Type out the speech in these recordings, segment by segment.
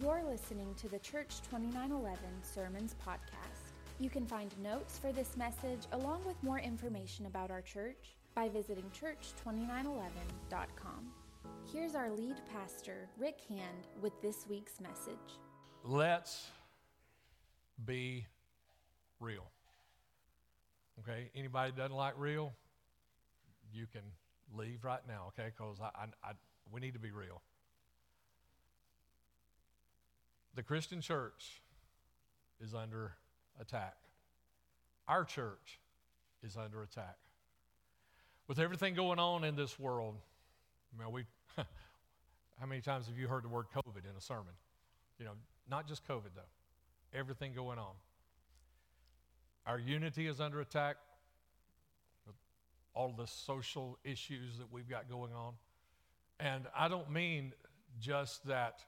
You're listening to the Church 2911 Sermons Podcast. You can find notes for this message along with more information about our church by visiting church2911.com. Here's our lead pastor, Rick Hand, with this week's message. Let's be real. Okay, anybody doesn't like real, you can leave right now, okay? Because I, I, I, we need to be real. The Christian church is under attack. Our church is under attack. With everything going on in this world, I mean, we, how many times have you heard the word COVID in a sermon? You know, not just COVID, though, everything going on. Our unity is under attack, all the social issues that we've got going on. And I don't mean just that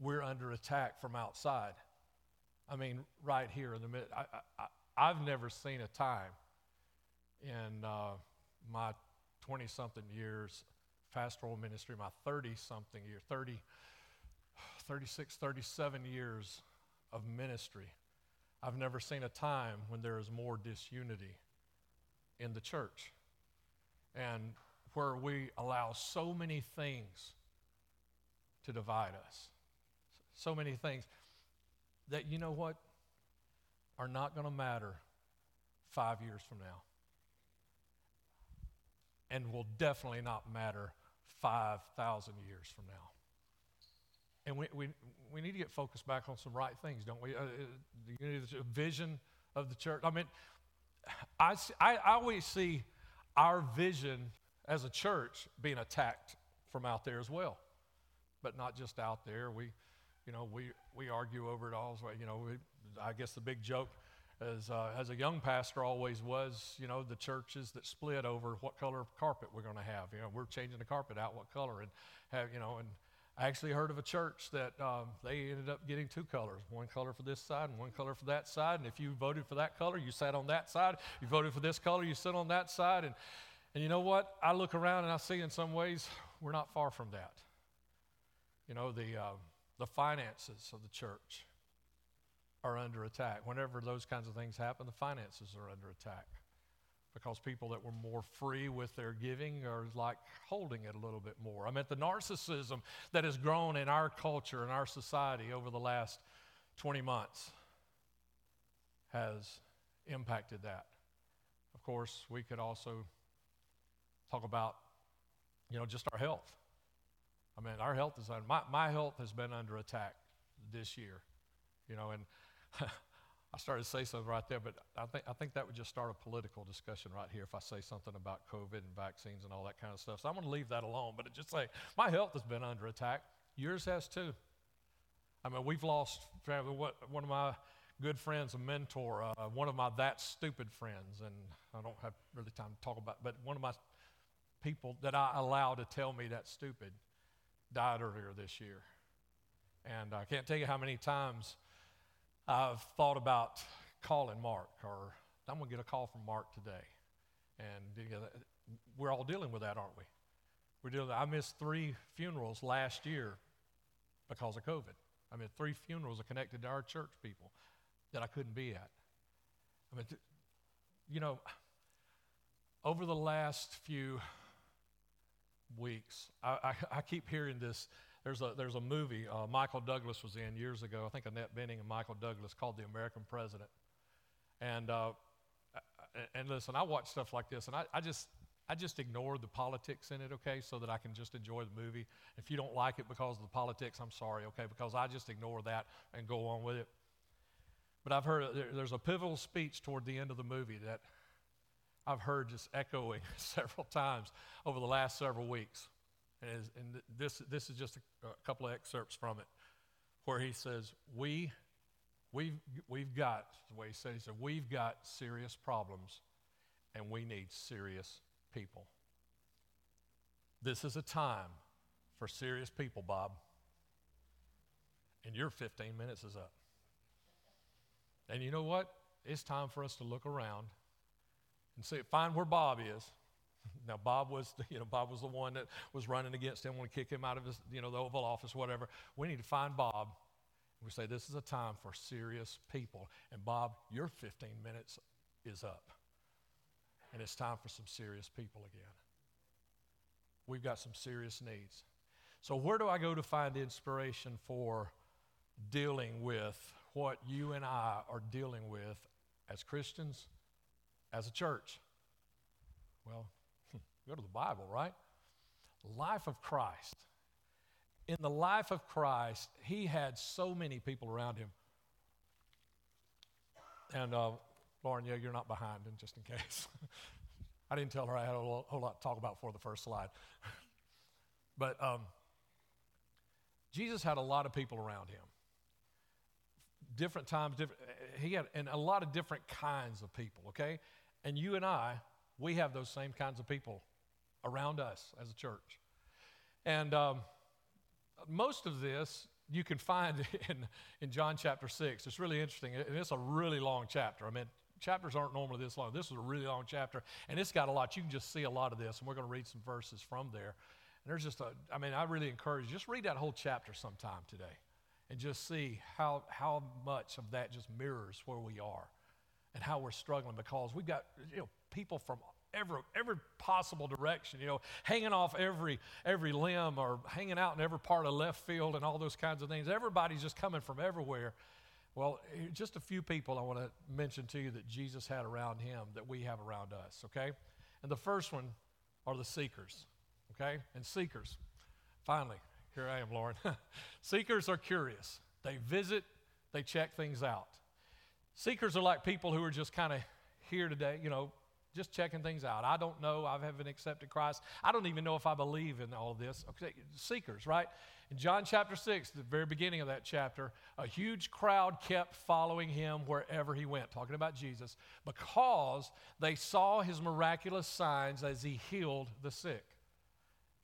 we're under attack from outside. I mean, right here in the middle. I, have never seen a time in uh, my 20 something years pastoral ministry, my 30 something year, 30, 36, 37 years of ministry. I've never seen a time when there is more disunity in the church and where we allow so many things to divide us so many things that you know what are not going to matter five years from now and will definitely not matter 5,000 years from now. And we, we, we need to get focused back on some right things, don't we? Uh, uh the vision of the church. I mean, I, I, I always see our vision as a church being attacked from out there as well. But not just out there. We, you know, we, we argue over it all. You know, we, I guess the big joke as, uh, as a young pastor always was, you know, the churches that split over what color of carpet we're going to have. You know, we're changing the carpet out, what color, and have, you know, and I actually heard of a church that um, they ended up getting two colors, one color for this side and one color for that side. And if you voted for that color, you sat on that side. You voted for this color, you sit on that side. And, and you know what? I look around and I see in some ways we're not far from that. You know, the, uh, the finances of the church are under attack. Whenever those kinds of things happen, the finances are under attack because people that were more free with their giving are like holding it a little bit more. I mean, the narcissism that has grown in our culture and our society over the last 20 months has impacted that. Of course, we could also talk about, you know, just our health. I mean, our health is under, my, my health has been under attack this year, you know, and I started to say something right there, but I think, I think that would just start a political discussion right here if I say something about COVID and vaccines and all that kind of stuff. So I'm going to leave that alone, but just say my health has been under attack. Yours has too. I mean, we've lost one of my good friends, a mentor, uh, one of my that stupid friends, and I don't have really time to talk about, but one of my people that I allow to tell me that stupid died earlier this year. And I can't tell you how many times I've thought about calling Mark, or I'm going to get a call from Mark today. And we're all dealing with that, aren't we? We're dealing, I missed three funerals last year because of COVID. I mean, three funerals are connected to our church people that I couldn't be at. I mean, you know, over the last few weeks. I, I, I, keep hearing this. There's a, there's a movie uh, Michael Douglas was in years ago. I think Annette Bening and Michael Douglas called The American President. And, uh, and listen, I watch stuff like this, and I, I, just, I just ignore the politics in it, okay, so that I can just enjoy the movie. If you don't like it because of the politics, I'm sorry, okay, because I just ignore that and go on with it. But I've heard there's a pivotal speech toward the end of the movie that I've heard just echoing several times over the last several weeks. And, and this, this is just a, a, couple of excerpts from it where he says, We, we've, we've got, the way he said, we've got serious problems and we need serious people. This is a time for serious people, Bob. And your 15 minutes is up. And you know what? It's time for us to look around and see, find where Bob is. Now, Bob was, you know, Bob was the one that was running against him, want to kick him out of his, you know, the Oval Office, whatever. We need to find Bob We say this is a time for serious people. And Bob, your 15 minutes is up. And it's time for some serious people again. We've got some serious needs. So, where do I go to find inspiration for dealing with what you and I are dealing with as Christians, as a church? Well, go to the Bible, right? Life of Christ. In the life of Christ, he had so many people around him. And uh, Lauren, yeah, you're not behind, and just in case. I didn't tell her I had a whole, whole lot to talk about for the first slide. but um, Jesus had a lot of people around him. Different times, different, he had, and a lot of different kinds of people, okay? And you and I, we have those same kinds of people around us as a church. And um, most of this you can find in, in John chapter 6. It's really interesting, and it's a really long chapter. I mean, chapters aren't normally this long. This is a really long chapter, and it's got a lot. You can just see a lot of this, and we're going to read some verses from there. And there's just a, I mean, I really encourage you, just read that whole chapter sometime today and just see how, how much of that just mirrors where we are and how we're struggling because we've got, you know, people from every, every possible direction, you know, hanging off every, every limb or hanging out in every part of left field and all those kinds of things. Everybody's just coming from everywhere. Well, just a few people I want to mention to you that Jesus had around him that we have around us, okay? And the first one are the seekers, okay? And seekers, finally, here I am, Lauren. seekers are curious. They visit, they check things out. Seekers are like people who are just kind of here today, you know, just checking things out. I don't know. I haven't accepted Christ. I don't even know if I believe in all this. Okay, seekers, right? In John chapter 6, the very beginning of that chapter, a huge crowd kept following him wherever he went, talking about Jesus, because they saw his miraculous signs as he healed the sick.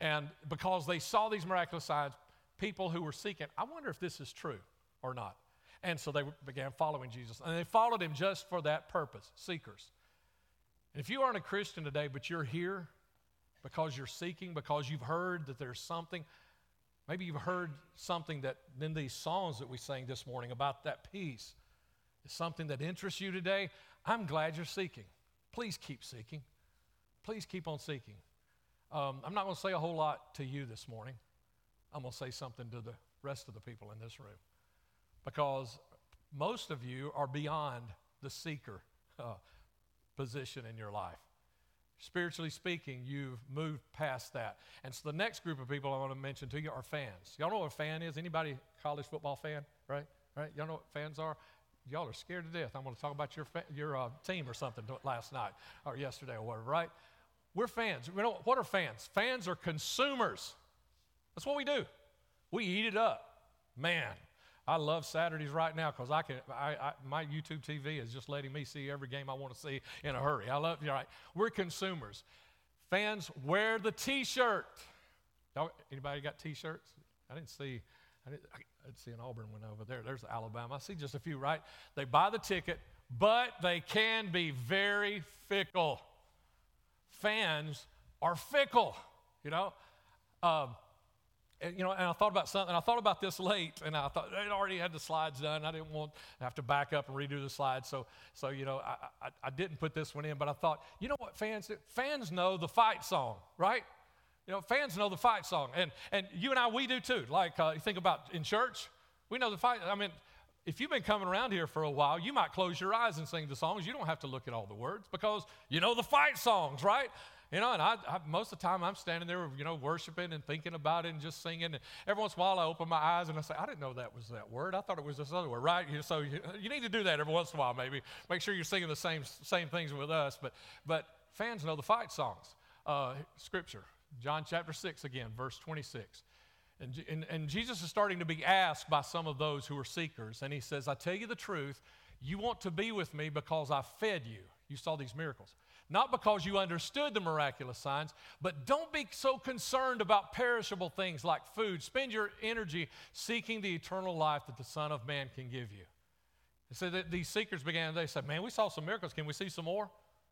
And because they saw these miraculous signs, people who were seeking, I wonder if this is true or not. And so they began following Jesus. And they followed him just for that purpose seekers. If you aren't a Christian today, but you're here because you're seeking, because you've heard that there's something, maybe you've heard something that in these songs that we sang this morning about that peace is something that interests you today, I'm glad you're seeking. Please keep seeking. Please keep on seeking. Um, I'm not going to say a whole lot to you this morning. I'm going to say something to the rest of the people in this room because most of you are beyond the seeker uh, position in your life. Spiritually speaking, you've moved past that. And so the next group of people I want to mention to you are fans. Y'all know what a fan is? Anybody college football fan? Right? Right? Y'all know what fans are? Y'all are scared to death. I'm going to talk about your, fa- your uh, team or something last night or yesterday or whatever, right? We're fans. We know, what are fans? Fans are consumers. That's what we do. We eat it up. Man, I love Saturdays right now because I can. I, I, my YouTube TV is just letting me see every game I want to see in a hurry. I love you. Right, we're consumers. Fans wear the T-shirt. anybody got T-shirts? I didn't see. I didn't, I didn't see an Auburn one over there. There's Alabama. I see just a few. Right? They buy the ticket, but they can be very fickle. Fans are fickle. You know. Um, and, you know, and I thought about something. I thought about this late, and I thought they'd already had the slides done. I didn't want to have to back up and redo the slides, so so you know, I, I, I didn't put this one in. But I thought, you know what, fans? Fans know the fight song, right? You know, fans know the fight song, and and you and I, we do too. Like uh, you think about in church, we know the fight. I mean, if you've been coming around here for a while, you might close your eyes and sing the songs. You don't have to look at all the words because you know the fight songs, right? You know, and I, I, most of the time I'm standing there, you know, worshiping and thinking about it and just singing. And every once in a while I open my eyes and I say, I didn't know that was that word. I thought it was this other word, right? You, so you, you need to do that every once in a while, maybe. Make sure you're singing the same, same things with us. But, but fans know the fight songs. Uh, scripture, John chapter 6 again, verse 26. And, and, and Jesus is starting to be asked by some of those who are seekers. And he says, I tell you the truth, you want to be with me because I fed you. You saw these miracles not because you understood the miraculous signs, but don't be so concerned about perishable things like food. Spend your energy seeking the eternal life that the Son of Man can give you. And so these seekers began, they said, Man, we saw some miracles. Can we see some more?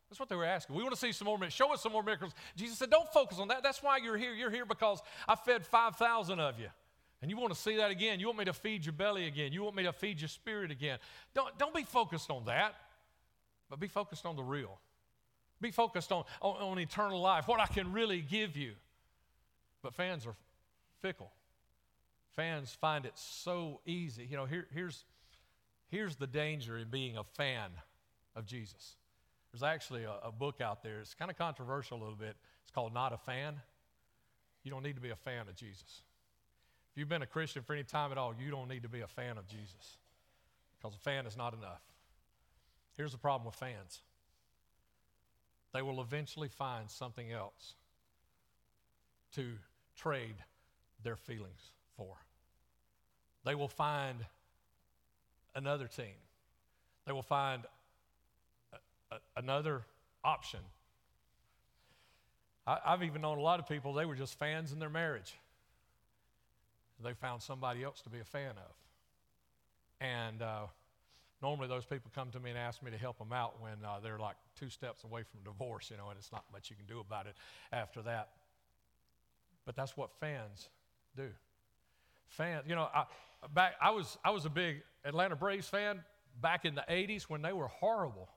That's what they were asking. We want to see some more miracles. Show us some more miracles. Jesus said, Don't focus on that. That's why you're here. You're here because I fed 5,000 of you. And you want to see that again. You want me to feed your belly again. You want me to feed your spirit again. Don't, don't be focused on that, but be focused on the real. Be focused on, on, on eternal life, what I can really give you. But fans are fickle. Fans find it so easy. You know, here, here's, here's the danger in being a fan of Jesus. There's actually a, a book out there. It's kind of controversial a little bit. It's called Not a Fan. You don't need to be a fan of Jesus. If you've been a Christian for any time at all, you don't need to be a fan of Jesus because a fan is not enough. Here's the problem with fans they will eventually find something else to trade their feelings for. They will find another team. They will find a, a, another option. I, I've even known a lot of people, they were just fans in their marriage. They found somebody else to be a fan of. And uh, normally those people come to me and ask me to help them out when uh, they're like two steps away from divorce, you know, and it's not much you can do about it after that. But that's what fans do. Fans, you know, I, back, I, was, I was a big Atlanta Braves fan back in the 80s when they were horrible.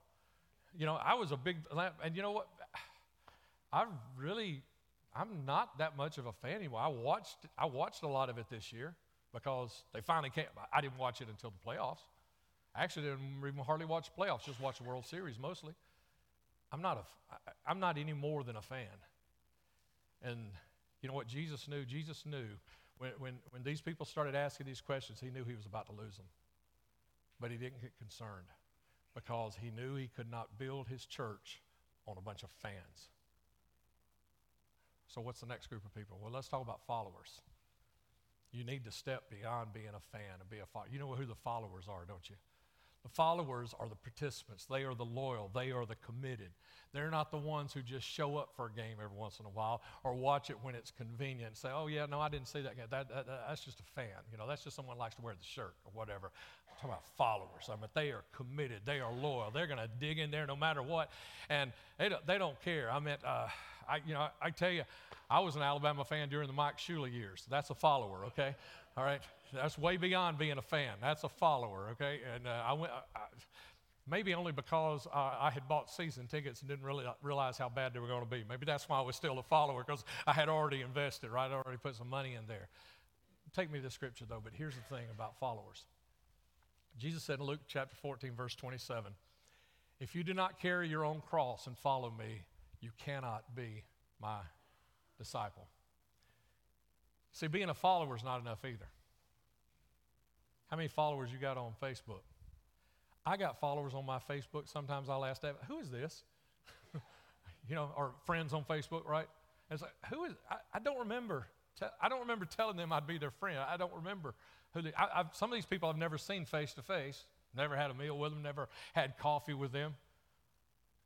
You know, I was a big, and you know what? I really, I'm not that much of a fan anymore. I watched, I watched a lot of it this year because they finally came. I didn't watch it until the playoffs. I actually didn't even hardly watch playoffs, just watch the World Series mostly. I'm not, a, I'm not any more than a fan. And you know what Jesus knew? Jesus knew when, when, when these people started asking these questions, he knew he was about to lose them. But he didn't get concerned because he knew he could not build his church on a bunch of fans. So, what's the next group of people? Well, let's talk about followers. You need to step beyond being a fan and be a follower. You know who the followers are, don't you? The followers are the participants. They are the loyal. They are the committed. They're not the ones who just show up for a game every once in a while or watch it when it's convenient and say, oh, yeah, no, I didn't see that. That, that, that that's just a fan. You know, that's just someone likes to wear the shirt or whatever. I'm talking about followers. I mean, they are committed. They are loyal. They're going to dig in there no matter what. And they don't, they don't care. I mean, uh, I, you know, I, I tell you, I was an Alabama fan during the Mike Shula years. That's a follower, okay? All right? That's way beyond being a fan. That's a follower, okay? And uh, I went, I, maybe only because uh, I had bought season tickets and didn't really realize how bad they were going to be. Maybe that's why I was still a follower because I had already invested, right? I already put some money in there. Take me to the scripture though, but here's the thing about followers. Jesus said in Luke chapter 14, verse 27, If you do not carry your own cross and follow me, you cannot be my disciple. See, being a follower is not enough either. How many followers you got on Facebook? I got followers on my Facebook. Sometimes I'll ask who is this? you know, or friends on Facebook, right? And it's like, who is, I, I don't remember. Te- I don't remember telling them I'd be their friend. I don't remember who they, I, some of these people I've never seen face to face, never had a meal with them, never had coffee with them,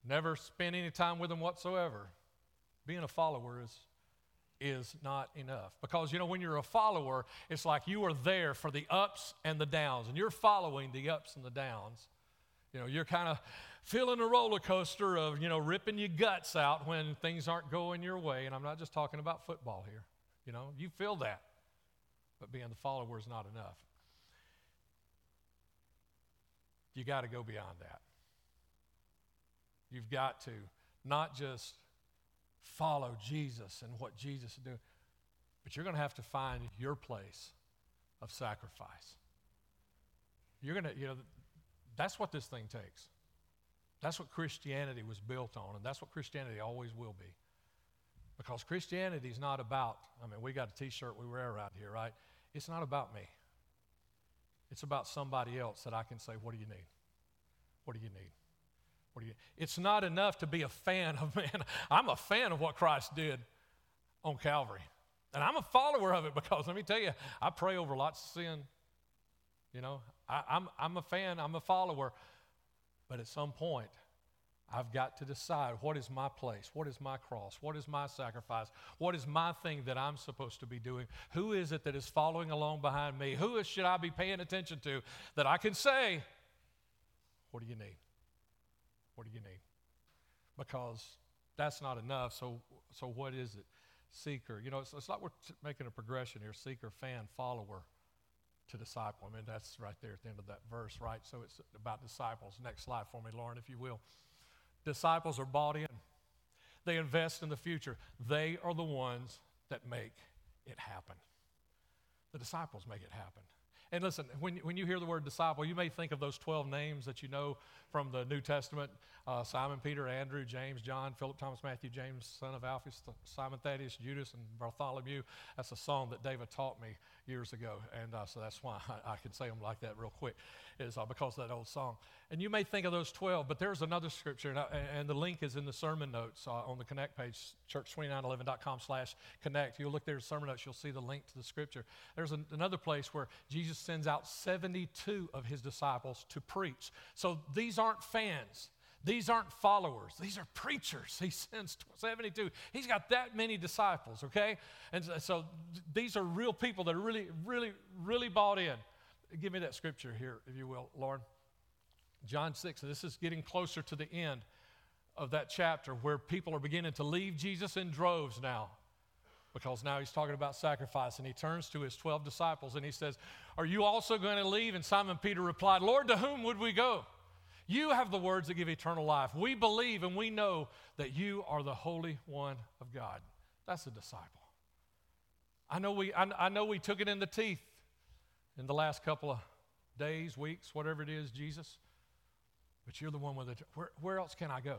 never spent any time with them whatsoever. Being a follower is is not enough. Because, you know, when you're a follower, it's like you are there for the ups and the downs, and you're following the ups and the downs. You know, you're kind of feeling a roller coaster of, you know, ripping your guts out when things aren't going your way. And I'm not just talking about football here. You know, you feel that. But being the follower is not enough. You got to go beyond that. You've got to not just follow Jesus and what Jesus is doing. But you're going to have to find your place of sacrifice. You're going to, you know, that's what this thing takes. That's what Christianity was built on, and that's what Christianity always will be. Because Christianity is not about, I mean, we got a t shirt we wear around here, right? It's not about me. It's about somebody else that I can say, What do you need? What do you need? What do you, it's not enough to be a fan of man. I'm a fan of what Christ did on Calvary. And I'm a follower of it because let me tell you, I pray over lots of sin. You know, I, I'm, I'm a fan, I'm a follower. But at some point, I've got to decide what is my place? What is my cross? What is my sacrifice? What is my thing that I'm supposed to be doing? Who is it that is following along behind me? Who is, should I be paying attention to that I can say, What do you need? What do you need? Because that's not enough. So, so what is it? seeker. You know, it's, it's like we're t- making a progression here seeker, fan, follower to disciple. I mean, that's right there at the end of that verse, right? So it's about disciples. Next slide for me, Lauren, if you will. Disciples are bought in, they invest in the future. They are the ones that make it happen. The disciples make it happen. And listen, when, when you hear the word disciple, you may think of those 12 names that you know from the New Testament uh, Simon, Peter, Andrew, James, John, Philip, Thomas, Matthew, James, son of Alphaeus, Simon, Thaddeus, Judas, and Bartholomew. That's a song that David taught me years ago. And uh, so that's why I, I, can say them like that real quick, is uh, because of that old song. And you may think of those 12, but there's another scripture, and, I, and the link is in the sermon notes uh, on the Connect page, church2911.com slash connect. You'll look there in sermon notes, you'll see the link to the scripture. There's an, another place where Jesus sends out 72 of his disciples to preach. So these aren't fans. These aren't followers, these are preachers. He sends 72. He's got that many disciples, okay? And so these are real people that are really, really, really bought in. Give me that scripture here, if you will, Lauren. John 6, this is getting closer to the end of that chapter where people are beginning to leave Jesus in droves now because now he's talking about sacrifice and he turns to his 12 disciples and he says, Are you also going to leave? And Simon Peter replied, Lord, to whom would we go? You have the words that give eternal life. We believe and we know that you are the Holy One of God. That's a disciple. I know we, I, I know we took it in the teeth in the last couple of days, weeks, whatever it is, Jesus. But you're the one with it. Where, where else can I go?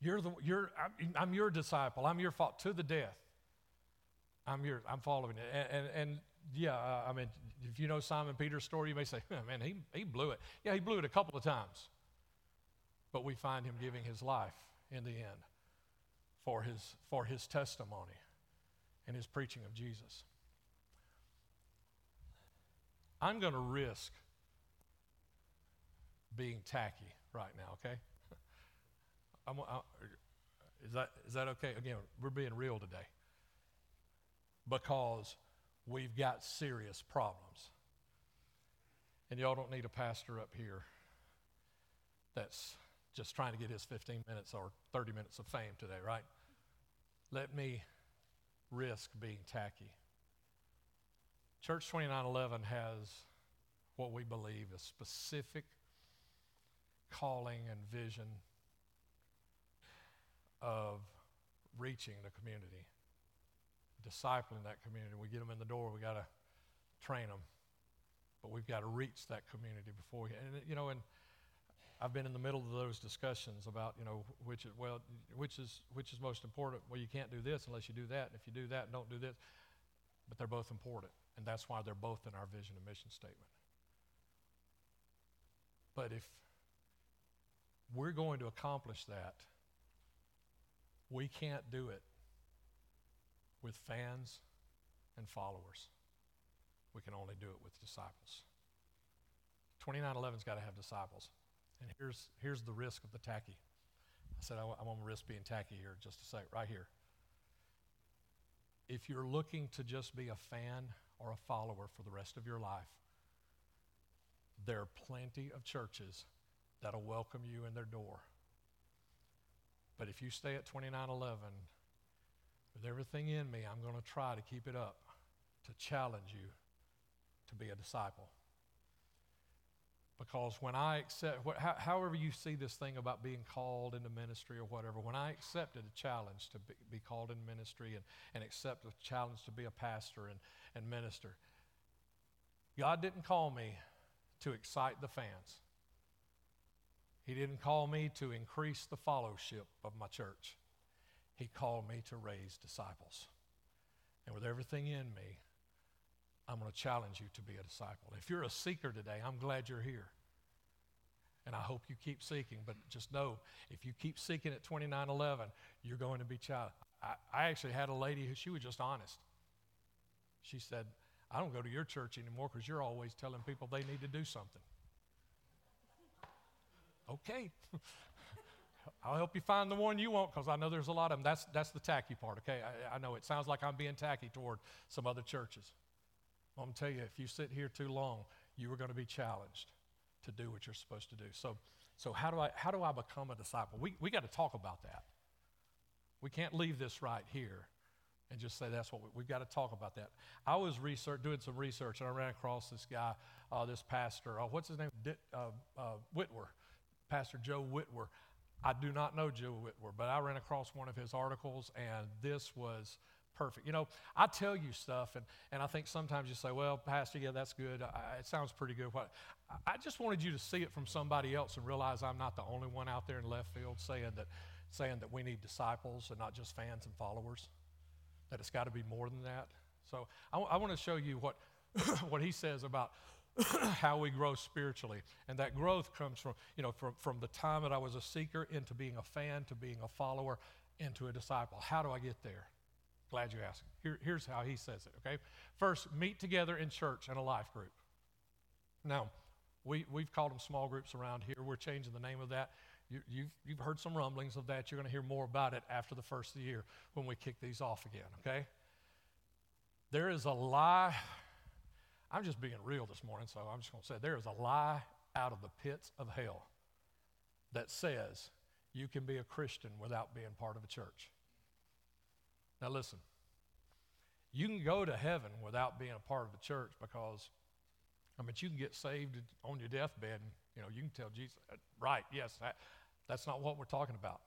You're the, you're, I'm, I'm your disciple. I'm your fault to the death. I'm your, I'm following it. And, and, and yeah, uh, I mean, if you know Simon Peter's story, you may say, man, he, he blew it. Yeah, he blew it a couple of times. But we find him giving his life in the end for his, for his testimony and his preaching of Jesus. I'm going to risk being tacky right now, okay? I'm, I, is, that, is that okay? Again, we're being real today. Because we've got serious problems. And y'all don't need a pastor up here that's just trying to get his 15 minutes or 30 minutes of fame today, right? Let me risk being tacky. Church 2911 has what we believe is specific calling and vision of reaching the community discipling that community. We get them in the door, we got to train them. But we've got to reach that community before we, and you know, and I've been in the middle of those discussions about, you know, which is, well, which is, which is most important. Well, you can't do this unless you do that. And if you do that don't do this, but they're both important. And that's why they're both in our vision and mission statement. But if we're going to accomplish that, we can't do it with fans and followers. We can only do it with disciples. 2911's got to have disciples. And here's, here's the risk of the tacky. I said, I, am going to risk being tacky here just a sec, right here. If you're looking to just be a fan or a follower for the rest of your life, there are plenty of churches that'll welcome you in their door. But if you stay at 2911, with everything in me, I'm going to try to keep it up to challenge you to be a disciple. Because when I accept, wh- however you see this thing about being called into ministry or whatever, when I accepted a challenge to be, be called in ministry and, and accept a challenge to be a pastor and, and minister, God didn't call me to excite the fans. He didn't call me to increase the fellowship of my church. He called me to raise disciples. And with everything in me, I'm going to challenge you to be a disciple. If you're a seeker today, I'm glad you're here. And I hope you keep seeking, but just know if you keep seeking at 2911, you're going to be challenged. I, I actually had a lady who she was just honest. She said, I don't go to your church anymore because you're always telling people they need to do something. Okay. I'll help you find the one you want because I know there's a lot of them. That's, that's the tacky part, okay? I, I know it sounds like I'm being tacky toward some other churches. I'm going to tell you, if you sit here too long, you are going to be challenged to do what you're supposed to do. So, so how, do I, how do I become a disciple? We, we got to talk about that. We can't leave this right here and just say that's what we, we've got to talk about that. I was research, doing some research and I ran across this guy, uh, this pastor. Uh, what's his name? D- uh, uh, Whitwer, Pastor Joe Whitwer. I do not know Joe Whitwer, but I ran across one of his articles, and this was perfect. You know, I tell you stuff, and, and I think sometimes you say, well, Pastor, yeah, that's good. I, it sounds pretty good. What, I just wanted you to see it from somebody else and realize I'm not the only one out there in left field saying that, saying that we need disciples and not just fans and followers, that it's got to be more than that. So I, I want to show you what, what he says about how we grow spiritually. And that growth comes from, you know, from, from the time that I was a seeker into being a fan to being a follower into a disciple. How do I get there? Glad you asked. Here, here's how he says it, okay? First, meet together in church in a life group. Now, we, we've called them small groups around here. We're changing the name of that. You, have you've, you've heard some rumblings of that. You're going to hear more about it after the first of the year when we kick these off again, okay? There is a lie I'm just being real this morning, so I'm just going to say there is a lie out of the pits of hell that says you can be a Christian without being part of a church. Now, listen, you can go to heaven without being a part of the church because, I mean, you can get saved on your deathbed and, you know, you can tell Jesus, uh, right, yes, that, that's not what we're talking about.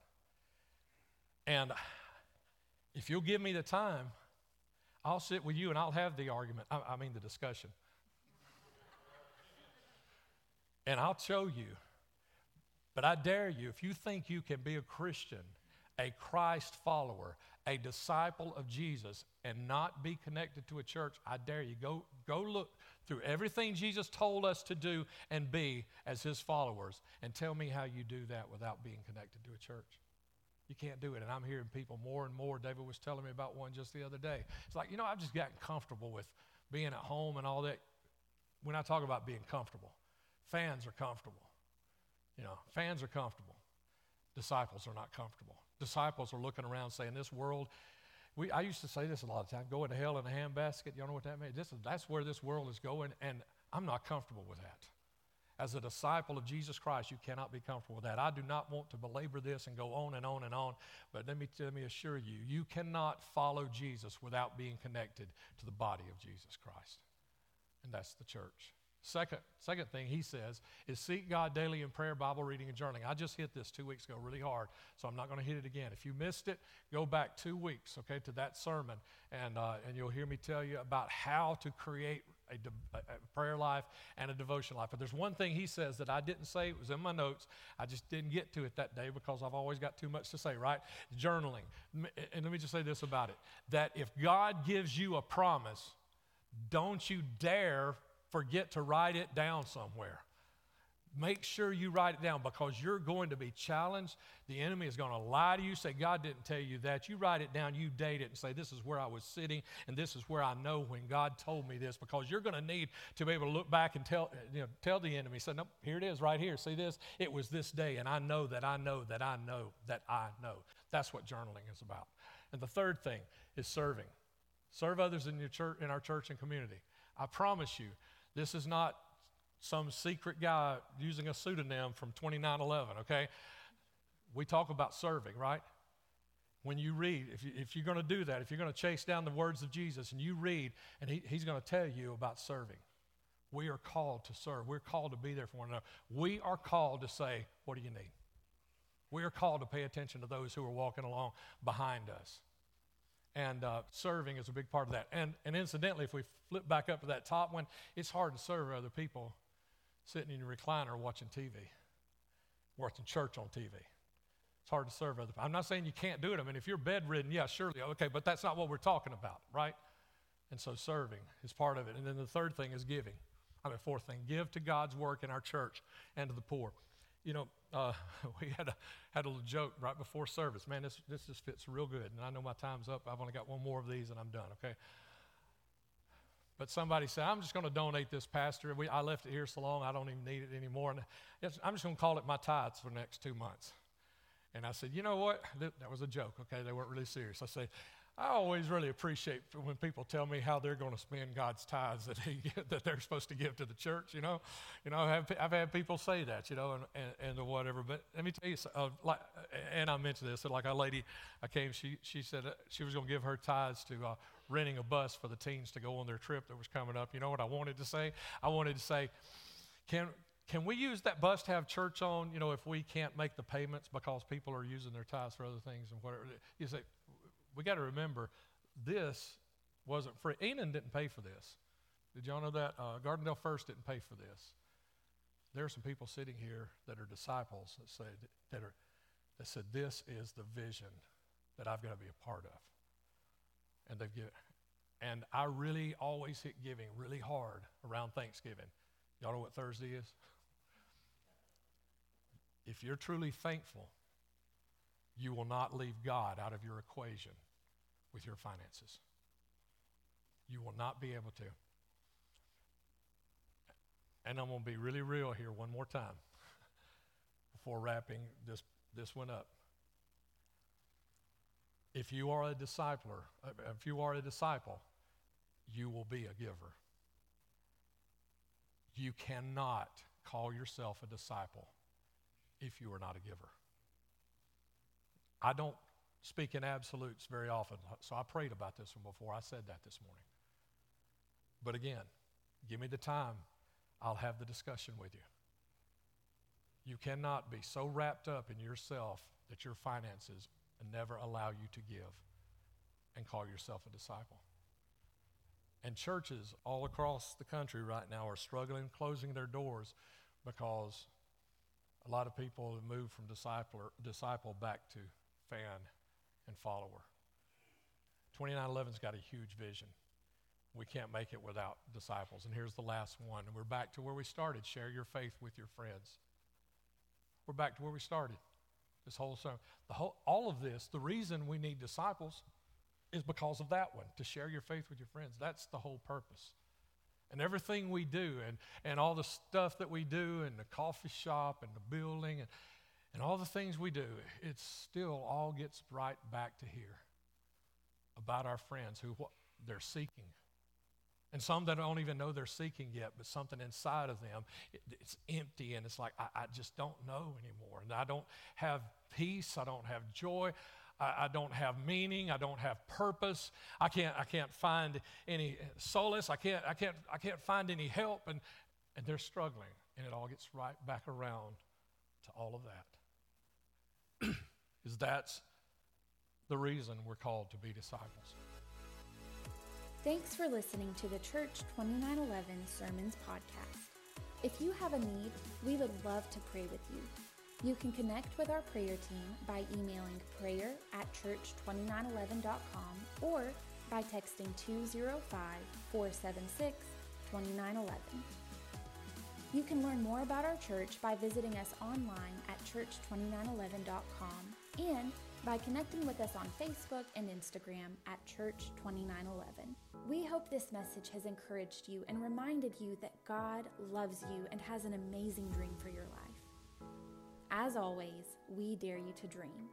And if you'll give me the time, I'll sit with you and I'll have the argument, I, I mean, the discussion. and I'll show you. But I dare you, if you think you can be a Christian, a Christ follower, a disciple of Jesus, and not be connected to a church, I dare you, go, go look through everything Jesus told us to do and be as his followers and tell me how you do that without being connected to a church. You can't do it. And I'm hearing people more and more. David was telling me about one just the other day. It's like, you know, I've just gotten comfortable with being at home and all that. When I talk about being comfortable, fans are comfortable. You know, fans are comfortable. Disciples are not comfortable. Disciples are looking around saying, This world, we, I used to say this a lot of times going to hell in a handbasket. You know what that means? This is, that's where this world is going, and I'm not comfortable with that. As a disciple of Jesus Christ, you cannot be comfortable with that. I do not want to belabor this and go on and on and on, but let me, let me assure you, you cannot follow Jesus without being connected to the body of Jesus Christ. And that's the church. Second, second thing he says is seek God daily in prayer, Bible reading, and journaling. I just hit this two weeks ago really hard, so I'm not going to hit it again. If you missed it, go back two weeks, okay, to that sermon, and, uh, and you'll hear me tell you about how to create a, de- a, prayer life and a devotion life. But there's one thing he says that I didn't say, it was in my notes. I just didn't get to it that day because I've always got too much to say, right? Journaling. And let me just say this about it that if God gives you a promise, don't you dare forget to write it down somewhere. Make sure you write it down because you're going to be challenged. The enemy is going to lie to you, say, God didn't tell you that. You write it down, you date it, and say, This is where I was sitting, and this is where I know when God told me this because you're going to need to be able to look back and tell, you know, tell the enemy, say, Nope, here it is right here. See this? It was this day, and I know that I know that I know that I know. That's what journaling is about. And the third thing is serving. Serve others in, your church, in our church and community. I promise you, this is not some secret guy using a pseudonym from 2911, okay? We talk about serving, right? When you read, if, you, if you're going to do that, if you're going to chase down the words of Jesus and you read, and he, he's going to tell you about serving. We are called to serve. We're called to be there for one another. We are called to say, What do you need? We are called to pay attention to those who are walking along behind us. And uh, serving is a big part of that. And, and incidentally, if we flip back up to that top one, it's hard to serve other people sitting in your recliner watching TV, watching church on TV. It's hard to serve other people. I'm not saying you can't do it. I mean, if you're bedridden, yeah, surely, okay, but that's not what we're talking about, right? And so serving is part of it. And then the third thing is giving. I mean, fourth thing, give to God's work in our church and to the poor. You know, uh, we had a, had a little joke right before service. Man, this, this just fits real good. And I know my time's up. I've only got one more of these and I'm done, okay? But somebody said, I'm just going to donate this, Pastor. We, I left it here so long, I don't even need it anymore. And I'm just going to call it my tithes for the next two months. And I said, you know what? That was a joke, okay? They weren't really serious. I said, I always really appreciate when people tell me how they're going to spend God's tithes that, he, that they're supposed to give to the church. You know, you know, I've, I've had people say that, you know, and, and, and whatever. But let me tell you, uh, like, and I mentioned this. Like a lady, I came. She she said uh, she was going to give her tithes to uh, renting a bus for the teens to go on their trip that was coming up. You know what I wanted to say? I wanted to say, can can we use that bus to have church on? You know, if we can't make the payments because people are using their tithes for other things and whatever. You say we got to remember this wasn't free. Enon didn't pay for this. Did y'all know that? Uh, Gardendale First didn't pay for this. There are some people sitting here that are disciples that said that are that said this is the vision that I've got to be a part of. And they've given, and I really always hit giving really hard around Thanksgiving. Y'all know what Thursday is? If you're truly thankful you will not leave God out of your equation with your finances. You will not be able to. And I'm going to be really real here one more time before wrapping this, this one up. If you are a discipler, uh, if you are a disciple, you will be a giver. You cannot call yourself a disciple if you are not a giver. I don't speak in absolutes very often, so I prayed about this one before I said that this morning. But again, give me the time, I'll have the discussion with you. You cannot be so wrapped up in yourself that your finances never allow you to give and call yourself a disciple. And churches all across the country right now are struggling, closing their doors because a lot of people have moved from disciple, disciple back to fan and follower. 2911's got a huge vision. We can't make it without disciples. And here's the last one. And we're back to where we started. Share your faith with your friends. We're back to where we started. This whole sermon. The whole, all of this, the reason we need disciples is because of that one, to share your faith with your friends. That's the whole purpose. And everything we do, and, and all the stuff that we do, and the coffee shop, and the building, and and all the things we do, it still all gets right back to here about our friends who what they're seeking. And some that don't even know they're seeking yet, but something inside of them, it, it's empty and it's like, I, I, just don't know anymore. And I don't have peace, I don't have joy. I, I don't have meaning. I don't have purpose. I can't, I can't find any solace. I can't, I can't, I can't find any help. And, and they're struggling. And it all gets right back around to all of that is that's the reason we're called to be disciples. Thanks for listening to the Church 2911 Sermons podcast. If you have a need, we would love to pray with you. You can connect with our prayer team by emailing prayer at church2911.com or by texting 205 476 2911. You can learn more about our church by visiting us online at church2911.com and by connecting with us on Facebook and Instagram at Church2911. We hope this message has encouraged you and reminded you that God loves you and has an amazing dream for your life. As always, we dare you to dream.